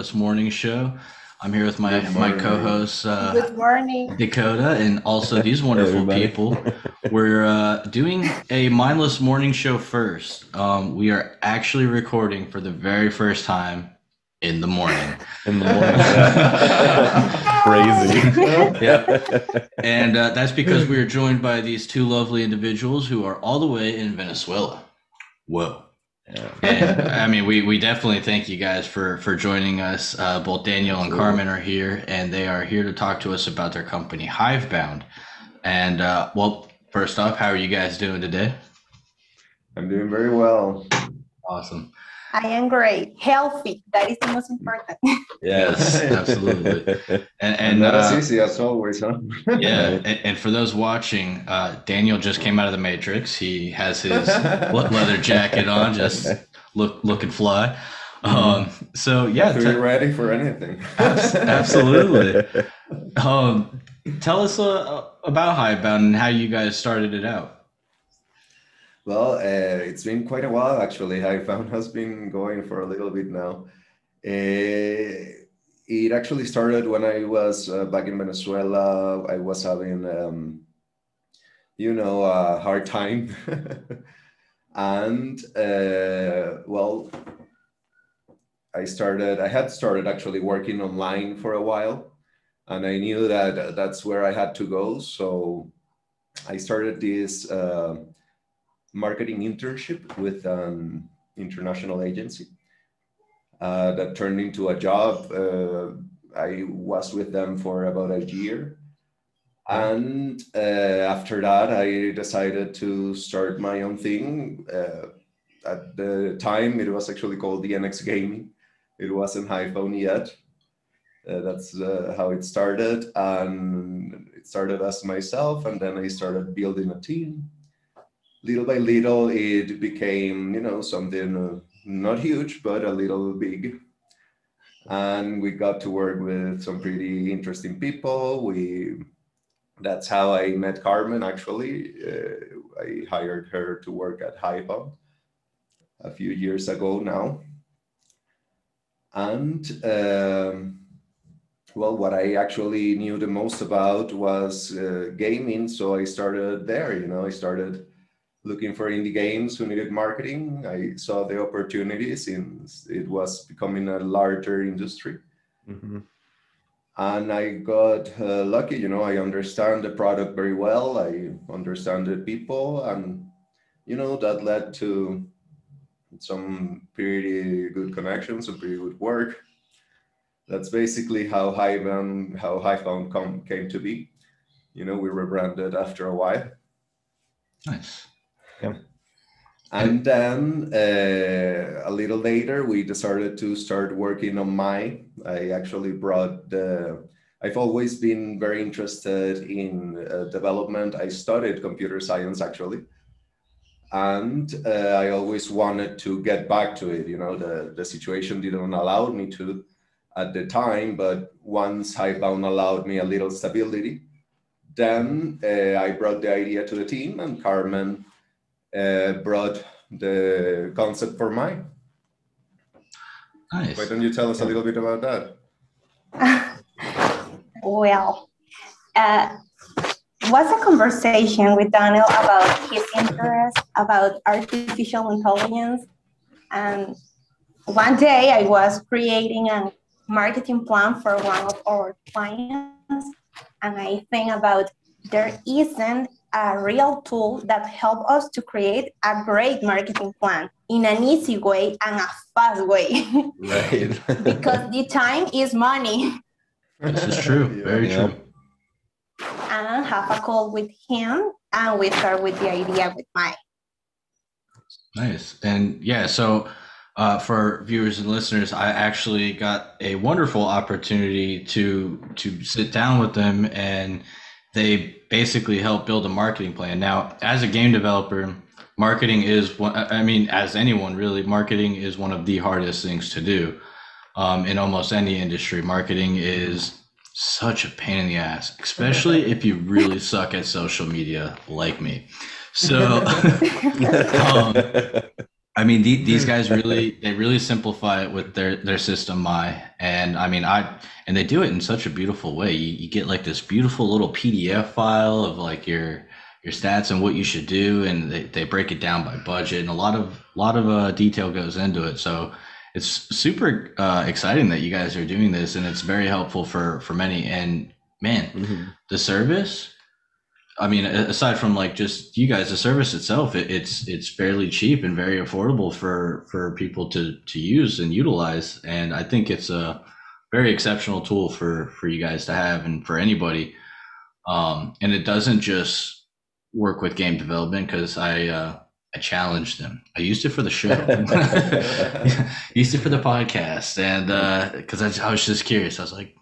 Welcome to the Mindless Morning Show. I'm here with my Good my co-hosts uh, Good morning. Dakota and also these wonderful everybody. people. We're uh, doing a mindless morning show first. Um, we are actually recording for the very first time in the morning. in the morning. Crazy. Yeah. And uh, that's because we are joined by these two lovely individuals who are all the way in Venezuela. Whoa. And I mean, we, we definitely thank you guys for, for joining us. Uh, both Daniel and Carmen are here, and they are here to talk to us about their company, Hivebound. And uh, well, first off, how are you guys doing today? I'm doing very well. Awesome. I am great. Healthy. That is the most important. Yes, absolutely. And, And and not as uh, easy as always, huh? yeah, and, and for those watching, uh, Daniel just came out of the Matrix. He has his leather jacket on, just look looking fly. Um, so yeah, are te- you're ready for anything. Abs- absolutely. Um, tell us uh, about Hivebound and how you guys started it out. Well, uh, it's been quite a while actually. Hivebound has been going for a little bit now. Uh, it actually started when I was uh, back in Venezuela. I was having, um, you know, a hard time, and uh, well, I started. I had started actually working online for a while, and I knew that that's where I had to go. So I started this. Marketing internship with an international agency uh, that turned into a job. Uh, I was with them for about a year. And uh, after that, I decided to start my own thing. Uh, at the time, it was actually called the NX Gaming. It wasn't Hivebound yet. Uh, that's uh, how it started. And it started as myself, and then I started building a team little by little it became you know something uh, not huge but a little big. And we got to work with some pretty interesting people. We that's how i met carmen actually. Uh, i hired her to work at Hivebound a few years ago now. And um, well what i actually knew the most about was uh, gaming. So i started there you know i started looking for indie games who needed marketing. I saw the opportunity since it was becoming a larger industry. Mhm. And I got uh, lucky, you know, I understand the product very well. I understand the people. And, you know, that led to some pretty good connections, some pretty good work. That's basically how Hivebound, how Hivebound come, came to be. You know, we rebranded after a while. Nice. And then uh, a little later, we decided to start working on MAI. I actually brought the. I've always been very interested in uh, development. I studied computer science actually, and uh, I always wanted to get back to it. You know, the the situation didn't allow me to at the time, but once Hivebound allowed me a little stability, then uh, I brought the idea to the team, and Carmen uh, brought the concept for mine. Nice. Why don't you tell us a little bit about that? well, uh, was a conversation with Daniel about his interest about artificial intelligence. And one day I was creating a marketing plan for one of our clients. And I think about there isn't a real tool that help us to create a great marketing plan in an easy way and a fast way Right. because the time is money. This is true. Yeah. Very Yeah. true. and have a call with him and we start with the idea with Mike. Nice. And yeah, so uh, for viewers and listeners, I actually got a wonderful opportunity to to sit down with them, and they basically help build a marketing plan. Now, as a game developer, marketing is one. I mean, as anyone really, marketing is one of the hardest things to do um, in almost any industry. Marketing is such a pain in the ass, especially if you really suck at social media like me. So, um, I mean, the, these guys really they really simplify it with their their system, MAI and I mean, I and they do it in such a beautiful way. You, you get like this beautiful little PDF file of like your your stats and what you should do, and they, they break it down by budget, and a lot of a lot of uh, detail goes into it. So it's super uh, exciting that you guys are doing this, and it's very helpful for for many. And man, Mhm. the service i mean aside from like just you guys the service itself it, it's it's fairly cheap and very affordable for for people to to use and utilize. And i think it's a very exceptional tool for for you guys to have and for anybody. Um and it doesn't just work with game development because i uh i challenged them. I used it for the show. Used it for the podcast. And uh because I, I was just curious. I was like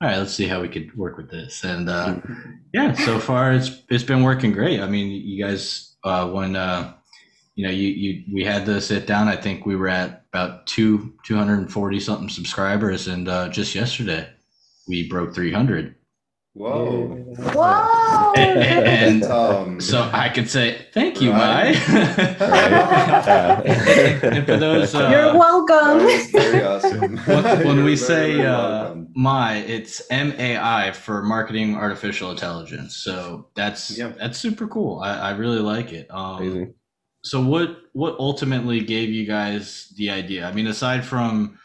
all right let's see how we could work with this. And uh yeah so far it's it's been working great. I mean you guys uh when uh you know you you we had the sit down. I think we were at about two 240 something subscribers. And uh just yesterday we broke 300 Whoa. Whoa! and Um, so i could say thank you Right. mai and for those uh, You're welcome. very awesome. when, when we say very uh, welcome. MAI it's mai for marketing artificial intelligence so that's Yeah. that's super cool i, I really like it um, Amazing. so what what ultimately gave you guys the idea i mean aside from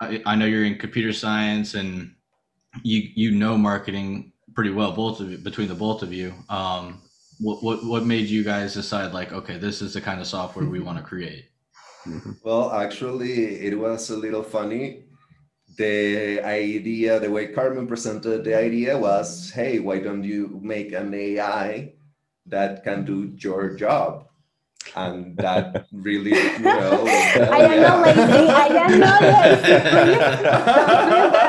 i, I know you're in computer science and you you know marketing pretty well both of you between the both of you um what what, what made you guys decide like okay this is the kind of software we want to create. Well, actually, it was a little funny. The idea, the way Carmen presented the idea was, hey, why don't you make an AI that can do your job? And that really, you know. I am not lazy. I am not lazy.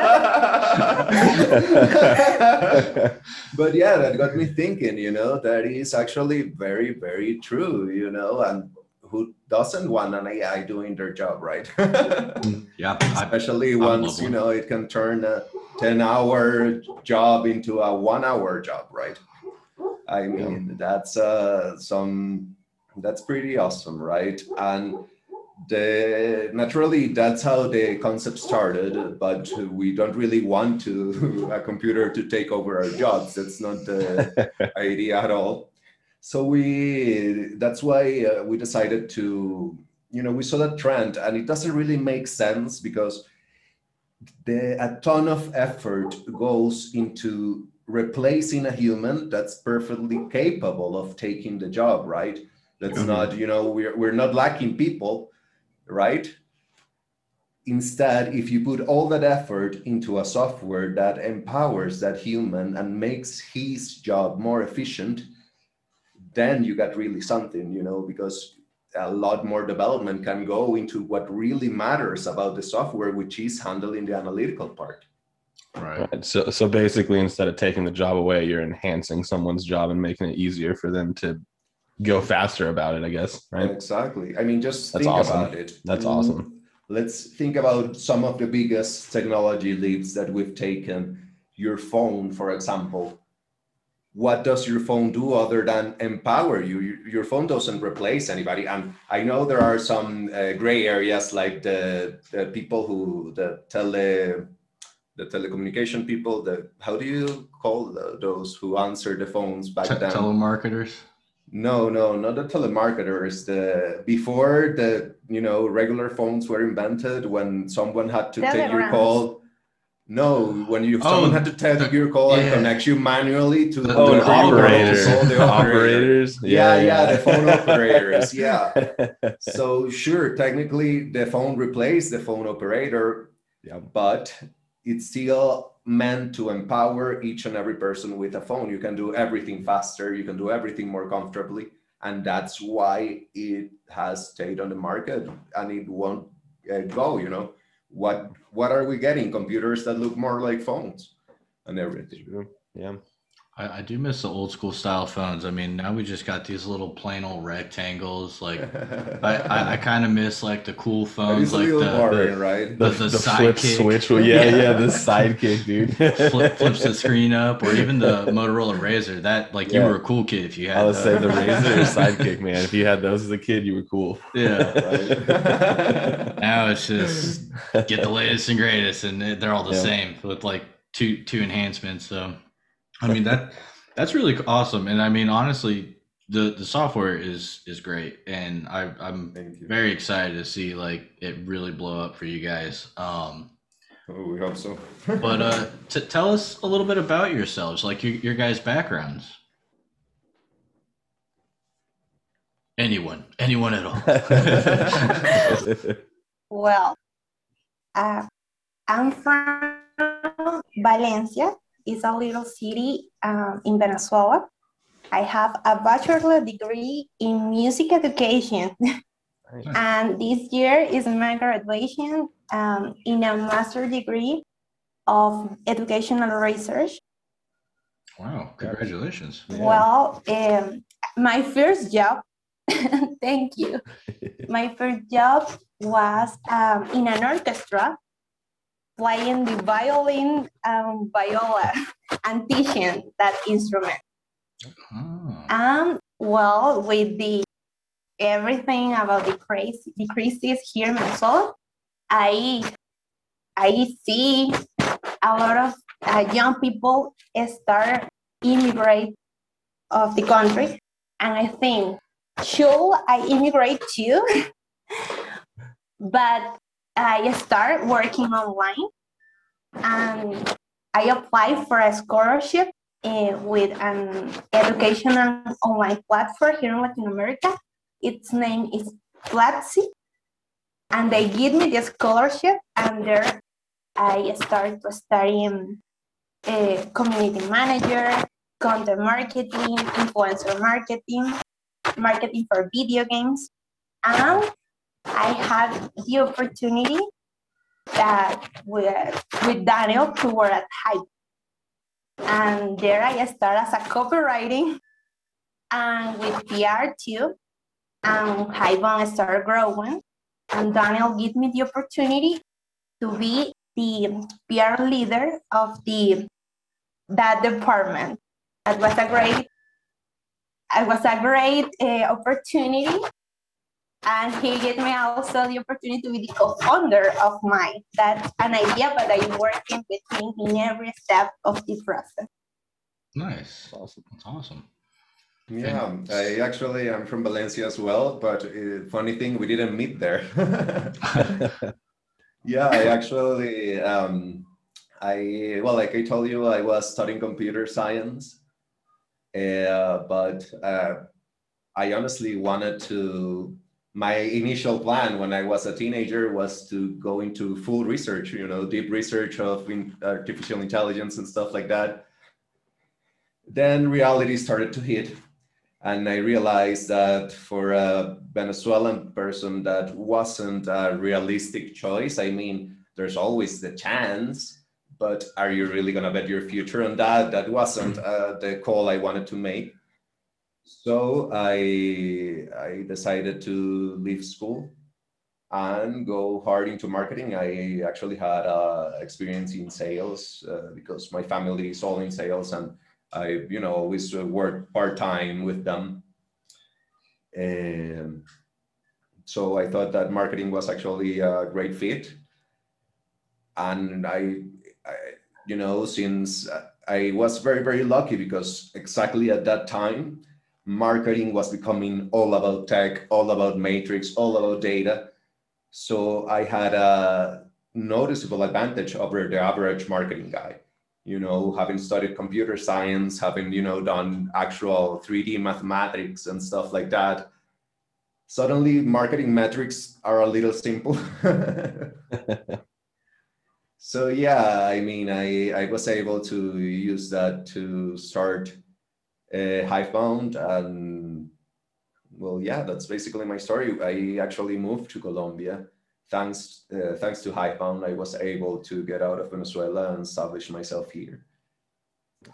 but yeah, that got me thinking, you know, that is actually very, very true, you know, and who doesn't want an AI doing their job, right? yeah Especially would once, love you know, it can turn a 10 hour job into a one hour job, right? I mean, that's uh, some, that's pretty awesome, right? And the naturally that's how the concept started but we don't really want to a computer to take over our jobs. That's not the idea at all. So we that's why uh, we decided to you know we saw that trend and it doesn't really make sense because the a ton of effort goes into replacing a human that's perfectly capable of taking the job right? That's Mhm. not you know we're, we're not lacking people right? Instead, if you put all that effort into a software that empowers that human and makes his job more efficient, then you got really something, you know, because a lot more development can go into what really matters about the software, which is handling the analytical part. right Right. So, so basically, instead of taking the job away, you're enhancing someone's job and making it easier for them to go faster about it. I guess. Right. Exactly. I mean, just That's think awesome. about it. That's awesome. Let's think about some of the biggest technology leaps that we've taken. Your phone, for example. What does your phone do other than empower you? Your, your phone doesn't replace anybody. And I know there are some uh, gray areas like the, the people who, the tele, the telecommunication people, the, how do you call the, those who answer the phones back Te- then? telemarketers No, no, not the telemarketers. The before the you know regular phones were invented, when someone had to take your call. No, when you Oh, someone had to take the- your call yeah. and connect you manually to The- Oh, the the operator. operators. Oh, the. Operators. Yeah, yeah, the phone operators. Yeah. yeah. So sure, technically the phone replaced the phone operator, Yeah. but it's still meant to empower each and every person with a phone. You can do everything faster, you can do everything more comfortably, and that's why it has stayed on the market and it won't uh, go. You know what? What are we getting? Computers that look more like phones and everything. Yeah. I, I do miss the old school style phones. I mean, now we just got these little plain old rectangles. Like, I, I, I kind of miss like the cool phones, like the, the right? The, The- the the flip sidekick. switch. Well, yeah, Yeah. yeah, the sidekick, dude. flip, flips the screen up, or even the Motorola Razor. That like you were a cool kid if you had. I would say the that. razor sidekick, man. If you had those as a kid, you were cool. Yeah. Right. Now it's just get the latest and greatest, and they- they're all the Yeah. same with like two two enhancements. So, I mean that that's really awesome, and I mean honestly, the the software is is great, and I I'm very excited to see like it really blow up for you guys. Um, Oh, we hope so. but uh, t- tell us a little bit about yourselves, like your your guys' backgrounds. Anyone, anyone at all. Well, uh, I'm from Valencia. It's a little city um, in Venezuela. I have a bachelor degree in music education, and this year is my graduation um, in a master degree of educational research. wow, congratulations. Yeah. Well, um, my first job, thank you. My first job was um, in an orchestra, playing the violin, um, viola, and teaching that instrument. Oh. Um, well, with the everything about the crazy, the crisis here in Venezuela, I I see a lot of uh, young people start immigrate of the country, and I think should I immigrate too? but I start working online, and I applied for a scholarship uh, with an educational online platform here in Latin America. Its name is Platzi. And they give me the scholarship, and there I started to study um, uh, community manager, content marketing, influencer marketing, marketing for video games. And I had the opportunity that with, with Daniel to work at Hype and there I started as a copywriting and with PR too. And Hivebound started growing, and Daniel gave me the opportunity to be the PR leader of the that department. That was a great, it was a great uh, opportunity. And he gave me also the opportunity to be the co-founder of mine. That's an idea, but I'm working with him in every step of the process. Nice. awesome. That's awesome. Yeah, I actually I'm from Valencia as well, but uh, funny thing, we didn't meet there. yeah, I actually, um, I well, like I told you, I was studying computer science, uh, but uh, I honestly wanted to. My initial plan when I was a teenager was to go into full research, you know, deep research of in artificial intelligence and stuff like that. Then reality started to hit and I realized that for a Venezuelan person, that wasn't a realistic choice. I mean, there's always the chance, but are you really going to bet your future on that? That wasn't uh, the call I wanted to make. So I, I decided to leave school and go hard into marketing. I actually had uh, experience in sales uh, because my family is all in sales and I, you know, always worked part time with them. And so I thought that marketing was actually a great fit. And I, I you know, since I was very, very lucky because exactly at that time, marketing was becoming all about tech, all about matrix, all about data. So I had a noticeable advantage over the average marketing guy you know, having studied computer science, having, you know, done actual 3D mathematics and stuff like that, suddenly marketing metrics are a little simple. so yeah, I mean, I, I was able to use that to start uh, Hivebound and well, yeah, that's basically my story. I actually moved to Colombia thanks uh, thanks to Hivebound, I was able to get out of Venezuela and establish myself here. Yeah,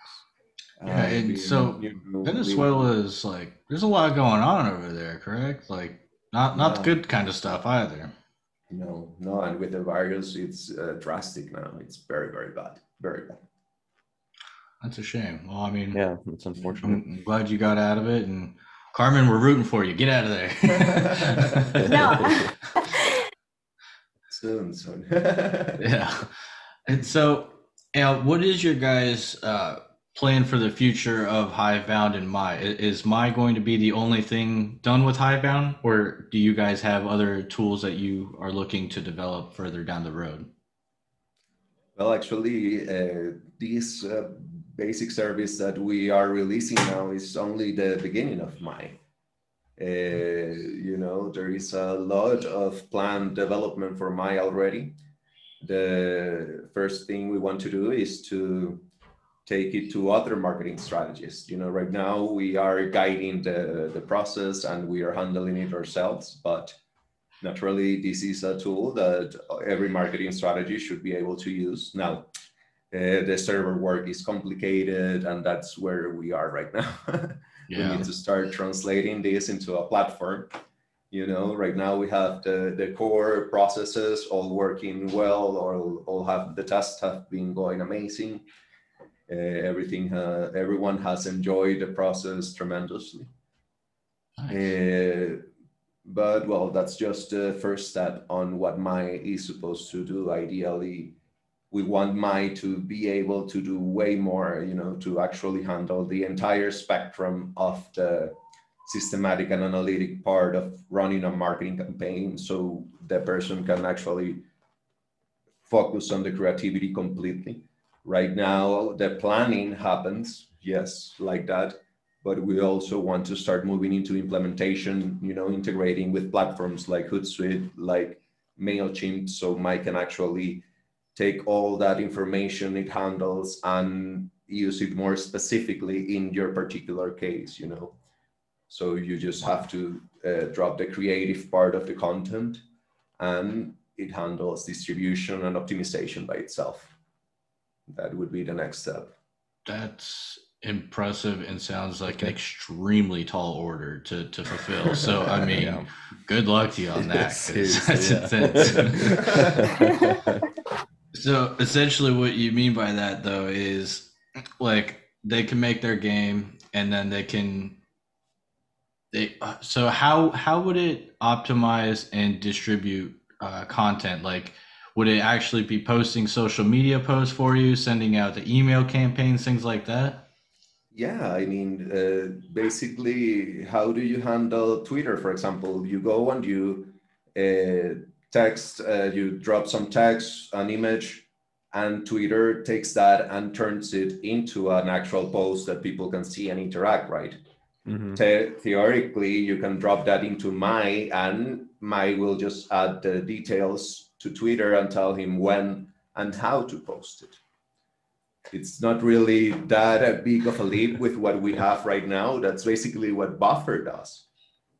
Uh, and so new- Venezuela is like there's a lot going on over there, correct? Like not not Yeah. good kind of stuff either. No, no, and with the virus, it's uh, drastic now. It's very, very bad. Very bad. That's a shame. Well, I mean, Yeah, it's unfortunate. I'm, I'm glad you got out of it, and Carmen, we're rooting for you. Get out of there. No. Soon, soon. yeah. And so, you know, what is your guys' uh, plan for the future of Hivebound and MAI? Is MAI going to be the only thing done with Hivebound, or do you guys have other tools that you are looking to develop further down the road? Well, actually, uh, this uh, basic service that we are releasing now is only the beginning of MAI. Uh, you know, there is a lot of planned development for MAI already. The first thing we want to do is to take it to other marketing strategists. You know, right now we are guiding the, the process and we are handling it ourselves, but naturally this is a tool that every marketing strategy should be able to use now uh, the server work is complicated and that's where we are right now. We need to start translating this into a platform. You know right now we have the, the core processes all working well or all have the tests have been going amazing. Uh, everything uh, everyone has enjoyed the process tremendously. Nice. uh, but well, that's just the first step on what MAI is supposed to do. Ideally, we want MAI to be able to do way more, you know, to actually handle the entire spectrum of the systematic and analytic part of running a marketing campaign so the person can actually focus on the creativity completely. Right now, the planning happens, yes, like that but we also want to start moving into implementation, you know, integrating with platforms like Hootsuite, like MailChimp, so Mike can actually take all that information it handles and use it more specifically in your particular case, you know. So you just have to uh, drop the creative part of the content and it handles distribution and optimization by itself. That would be the next step. That's impressive and sounds like an extremely tall order to, to fulfill. So, I mean, Yeah. good luck to you on that. 'cause Seriously, that's yeah. intense. so, essentially, what you mean by that, though, is like they can make their game and then they can. They, so how how would it optimize and distribute uh, content like would it actually be posting social media posts for you sending out the email campaigns things like that Yeah, I mean, uh, basically, how do you handle Twitter, for example? You go and you uh, text, uh, you drop some text, an image, and Twitter takes that and turns it into an actual post that people can see and interact, right? Mhm. The- theoretically, you can drop that into MAI, and MAI will just add the details to Twitter and tell him when and how to post it. It's not really that big of a leap with what we have right now. That's basically what Buffer does.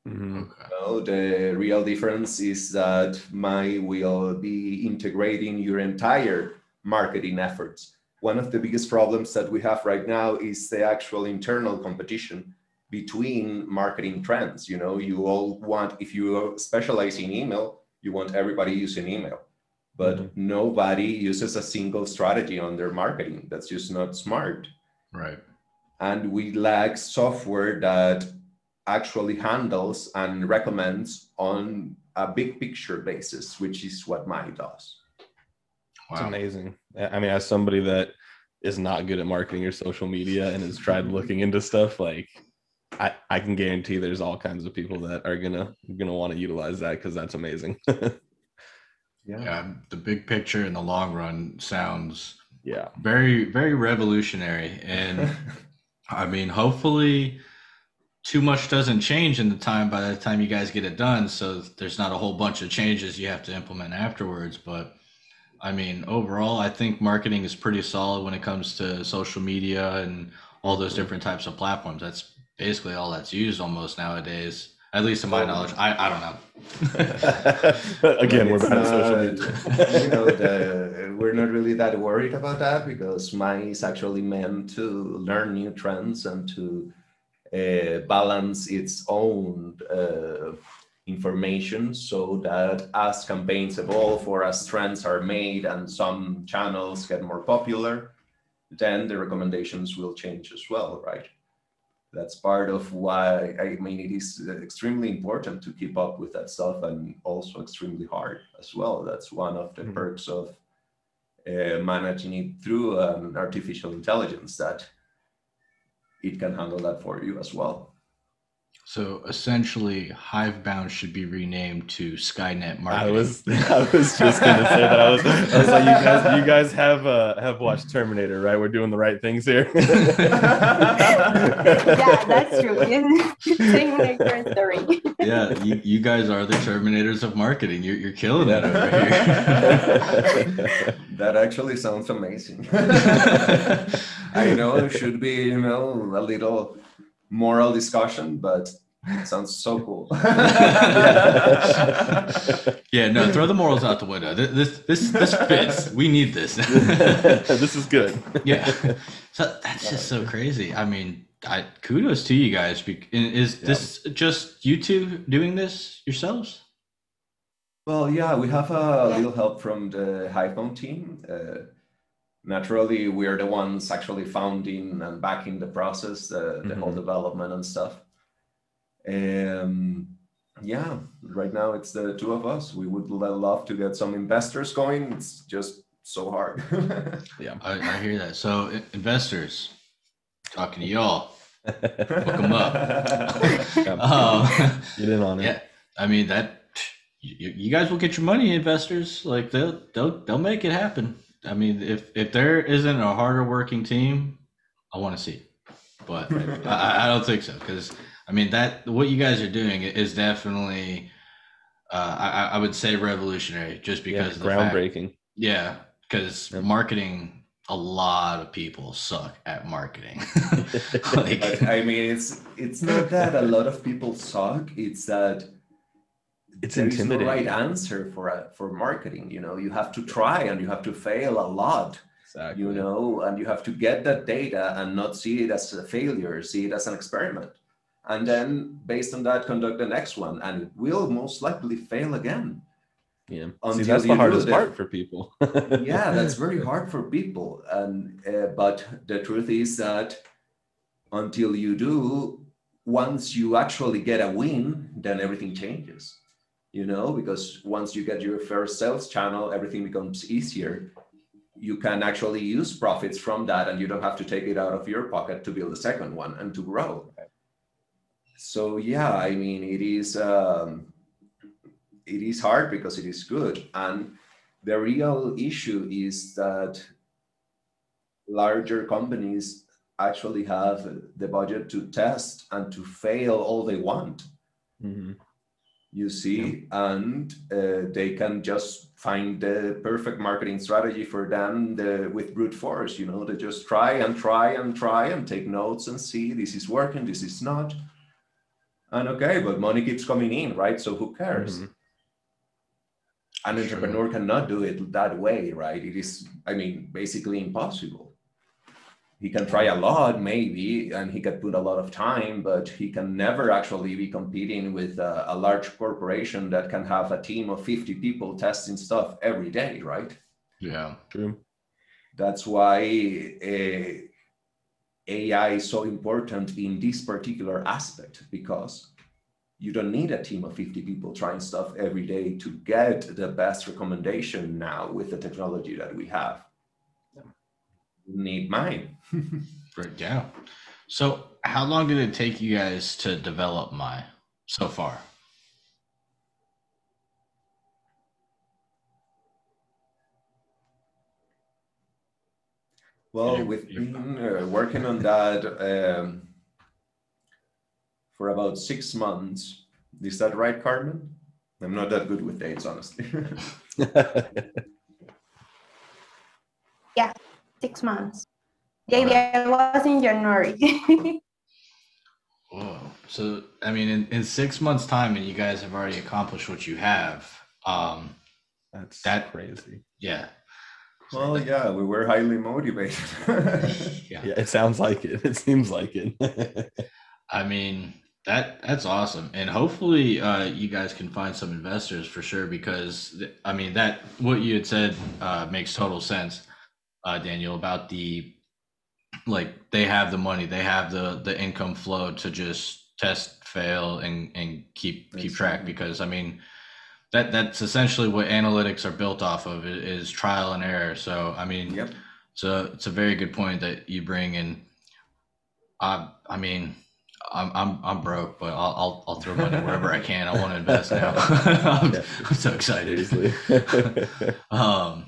Mhm. okay No, the real difference is that MAI will be integrating your entire marketing efforts. One of the biggest problems that we have right now is the actual internal competition between marketing trends. You know, you all want, if you specialize in email, you want everybody using email, but Mhm. nobody uses a single strategy on their marketing. That's just not smart right and we lack software that actually handles and recommends on a big picture basis, which is what mine does. Wow. It's amazing. I mean, as somebody that is not good at marketing or social media and has tried looking into stuff, like I, I can guarantee there's all kinds of people that are gonna gonna want to utilize that because that's amazing. yeah the big picture in the long run sounds yeah. very very revolutionary and i mean hopefully too much doesn't change in the time by the time you guys get it done so there's not a whole bunch of changes you have to implement afterwards but i mean overall i think marketing is pretty solid when it comes to social media and all those different types of platforms that's basically all that's used almost nowadays At least to my knowledge, I, I don't know. Again, we're It's bad at social not- media. you know, the, we're not really that worried about that because Mai is actually meant to learn new trends and to balance its own uh, information so that as campaigns evolve or as trends are made and some channels get more popular, then the recommendations will change as well, right? That's part of why I mean it is extremely important to keep up with that stuff and also extremely hard as well. That's one of the Mhm. perks of uh, managing it through um, artificial intelligence that it can handle that for you as well. So essentially, Hivebound should be renamed to Skynet Marketing. I Marketing. was I was just gonna say that. I was, I was like, you guys, you guys have uh, have watched Terminator, right? We're doing the right things here. Yeah, that's true. Same like your story. yeah, you, you guys are the Terminators of marketing. You're, you're killing it over here. That actually sounds amazing. I know it should be, you know, a little moral discussion, but it sounds so cool. yeah, no, throw the morals out the window. This this this fits. We need this. this is good. yeah, so that's just so crazy. I mean, I, kudos to you guys. Is this just you two doing this yourselves? Well, yeah, we have a little help from the Hivebound team. Uh, naturally, we're the ones actually founding and backing the process, the, the whole development and stuff. Um, yeah, right now it's the two of us. We would love to get some investors going. It's just so hard. I, I hear that. So, i- investors, talking to y'all. Hook 'em up. Um, Get in on it. yeah, I mean that. You, you guys will get your money, investors. Like they'll they'll they'll make it happen. I mean, if if there isn't a harder working team, I want to see. it. But I, I don't think so because I mean that what you guys are doing is definitely, uh, I I- I would say revolutionary just Yeah, because of the fact- groundbreaking. yeah, because Yep. marketing, a lot of people suck at marketing. like, But, I mean, it's it's not that a lot of people suck. It's that It's there is no intimidating. right answer for a, for marketing. You know, you have to try and you have to fail a lot. Exactly. You know, and you have to get that data and not see it as a failure, see it as an experiment, and then based on that, conduct the next one, and it will most likely fail again. Yeah. See, Until that's the hardest part for people. yeah, that's very hard for people. And uh, but the truth is that until you do, once you actually get a win, then everything changes. You know, because once you get your first sales channel, everything becomes easier. You can actually use profits from that, and you don't have to take it out of your pocket to build a second one and to grow. So yeah, I mean, it is um, it is hard because it is good, and the real issue is that larger companies actually have the budget to test and to fail all they want Mhm. You see and uh, they can just find the perfect marketing strategy for them the, with brute force you know they just try and try and try and take notes and see this is working this is not. And okay but money keeps coming in right? So who cares? Mhm. an Sure. entrepreneur cannot do it that way right? It is i mean basically impossible he can try a lot maybe and he can put a lot of time but he can never actually be competing with a, a large corporation that can have a team of 50 people testing stuff every day right? Yeah, True. that's why uh, ai is so important in this particular aspect because you don't need a team of 50 people trying stuff every day to get the best recommendation now with the technology that we have. you need mine Right, yeah. So, how long did it take you guys to develop MAI so far? Well, Yeah, we've you're been uh, working on that um, for about six months. Is that right, Carmen? I'm not that good with dates, honestly. Six months. The idea was in January. Whoa. so I mean, in, in six months' time, and you guys have already accomplished what you have. Um, That's That- crazy. yeah, Well, yeah, we were highly motivated. yeah. Yeah, it sounds like it. It seems like it. I mean, that that's awesome, and hopefully, uh, you guys can find some investors for sure. Because I mean, that what you had said uh, makes total sense, uh, Daniel, about the like they have the money, they have the the income flow to just test, fail, and and keep keep track. Because I mean, that that's essentially what analytics are built off of is trial and error. So I mean, yep. so it's a very good point that you bring in. I I mean, I'm I'm I'm broke, but I'll I'll, I'll throw money wherever I can. I want to invest now. I'm. I'm so excited. Um,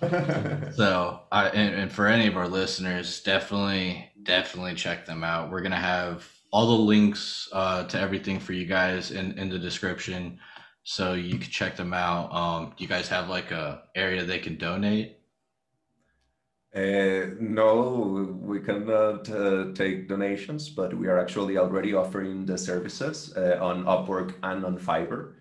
so I and, and for any of our listeners, definitely definitely check them out. We're gonna have all the links uh, to everything for you guys in in the description, so you can check them out. Um, you guys have like a area they can donate. Uh, no, we cannot uh, take donations, but we are actually already offering the services uh, on Upwork and on Fiverr.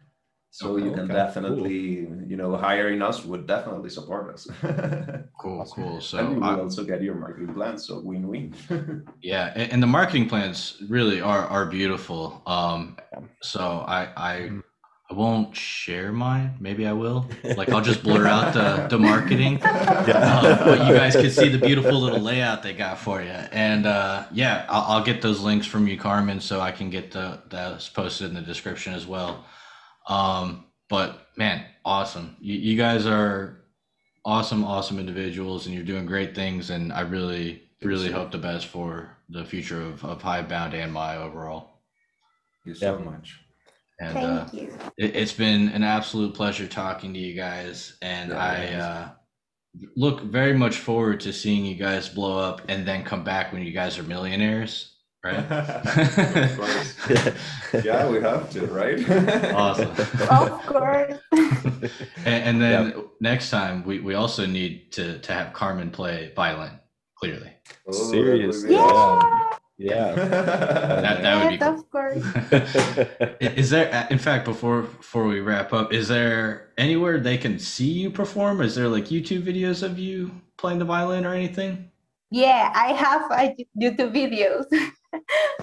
So Okay, you can okay, definitely, you know, hiring us would definitely support us. Cool, cool. So and you I- will also get your marketing plans. so win-win. Yeah, and, and the marketing plans really are are beautiful. Um, so I I Mm. I won't share mine. Maybe I will. Like I'll just blur out the the marketing. Yeah. Uh, but you guys can see the beautiful little layout they got for you. And uh, yeah, I'll, I'll get those links from you, Carmen, so I can get the those posted in the description as well. Um, but man, awesome! You, you guys are awesome, awesome individuals, and you're doing great things. And I really, really hope the best for the future of of Hivebound and MAI overall. Thank you so Yep. much. And uh, Thank you. it, it's been an absolute pleasure talking to you guys, and Yeah, I uh, look very much forward to seeing you guys blow up and then come back when you guys are millionaires, right? Of course. Yeah, we have to, right? Awesome. Of course. and, and then next time we, we also need to to have Carmen play violin. Clearly, Oh, that would Yeah. Awesome. Yeah. that that would be cool. of course. Is there, uh, in fact, before before we wrap up, is there anywhere they can see you perform? Is there like YouTube videos of you playing the violin or anything? Yeah, I have uh, YouTube videos.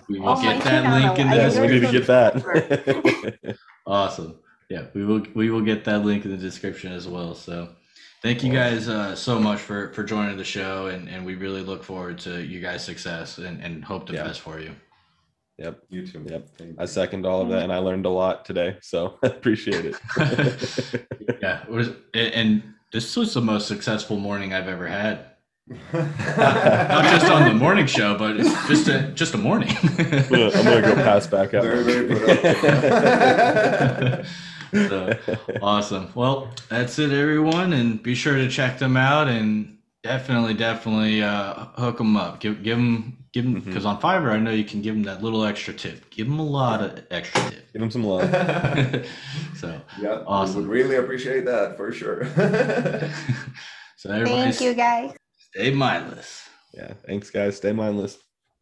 We will Oh get that channel. link in I the Yes, we agree. need to get that. Awesome. Yeah, we will we will get that link in the description as well. So thank you guys uh, so much for for joining the show and and we really look forward to you guys' success and, and hope the Yeah. best for you. yep. You too. Yep. Thank I second all of that, and I learned a lot today, so appreciate it. Yeah, it was and- and this was the most successful morning I've ever had. Not just on the morning show, but it's just a just a morning. I'm gonna, I'm gonna go pass back out. Very, very productive. So awesome. Well, that's it, everyone, and be sure to check them out and definitely, definitely uh, hook them up. Give give them give them because on Fiverr I know you can give them that little extra tip. Give them a lot of extra tip. Give them some love. so yeah, Awesome. would really appreciate that for sure. so everybody Thank you, guys. stay mindless. Yeah. Thanks, guys. Stay mindless.